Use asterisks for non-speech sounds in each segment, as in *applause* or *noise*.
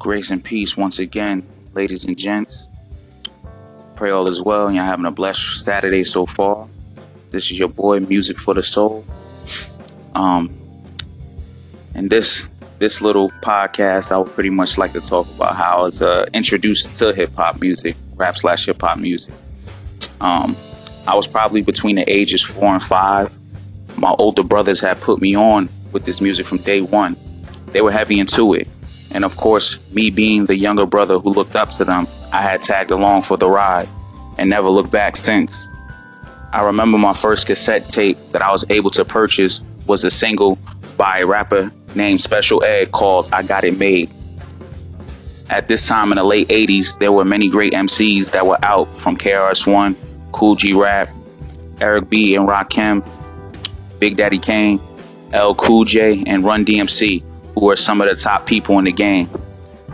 Grace and peace once again, ladies and gents. Pray all is well and you're having a blessed Saturday so far. This is your boy, Music for the Soul. Um, and this this little podcast, I would pretty much like to talk about how I was uh, introduced to hip hop music, rap slash hip hop music. Um, I was probably between the ages four and five. My older brothers had put me on with this music from day one. They were heavy into it. And of course, me being the younger brother who looked up to them, I had tagged along for the ride and never looked back since. I remember my first cassette tape that I was able to purchase was a single by a rapper named Special Ed called I Got It Made. At this time in the late 80s, there were many great MCs that were out from KRS-One, Kool G Rap, Eric B. and Rakim, Big Daddy Kane, L Cool J, and Run DMC who are some of the top people in the game.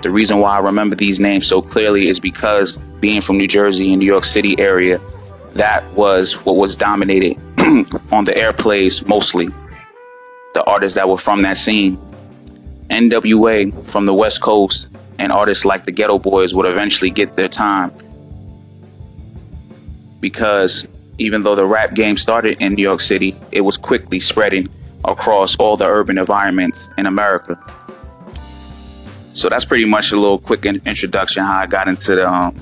The reason why I remember these names so clearly is because being from New Jersey and New York City area, that was what was dominated *clears throat* on the airplays mostly. The artists that were from that scene. NWA from the West Coast and artists like the Geto Boys would eventually get their time. Because even though the rap game started in New York City, it was quickly spreading across all the urban environments in America. So that's pretty much a little quick in- introduction how I got into the um,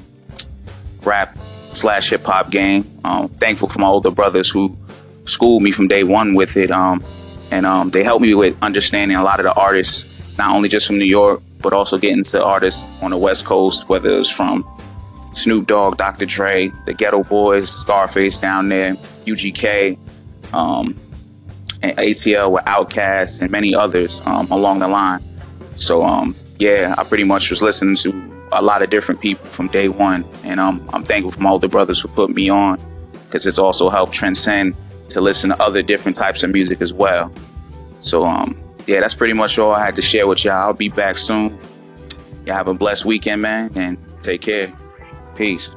rap slash hip hop game. Um, thankful for my older brothers who schooled me from day one with it, um, and um, they helped me with understanding a lot of the artists, not only just from New York, but also getting to artists on the West Coast, whether it's from Snoop Dogg, Dr. Dre, the Geto Boys, Scarface down there, UGK, um, and ATL with Outkast and many others um, along the line. So um, yeah, I pretty much was listening to a lot of different people from day one, and um, I'm thankful for my older brothers who put me on because it's also helped transcend to listen to other different types of music as well. So um, yeah, that's pretty much all I had to share with y'all. I'll be back soon. Y'all have a blessed weekend, man, and take care. Peace.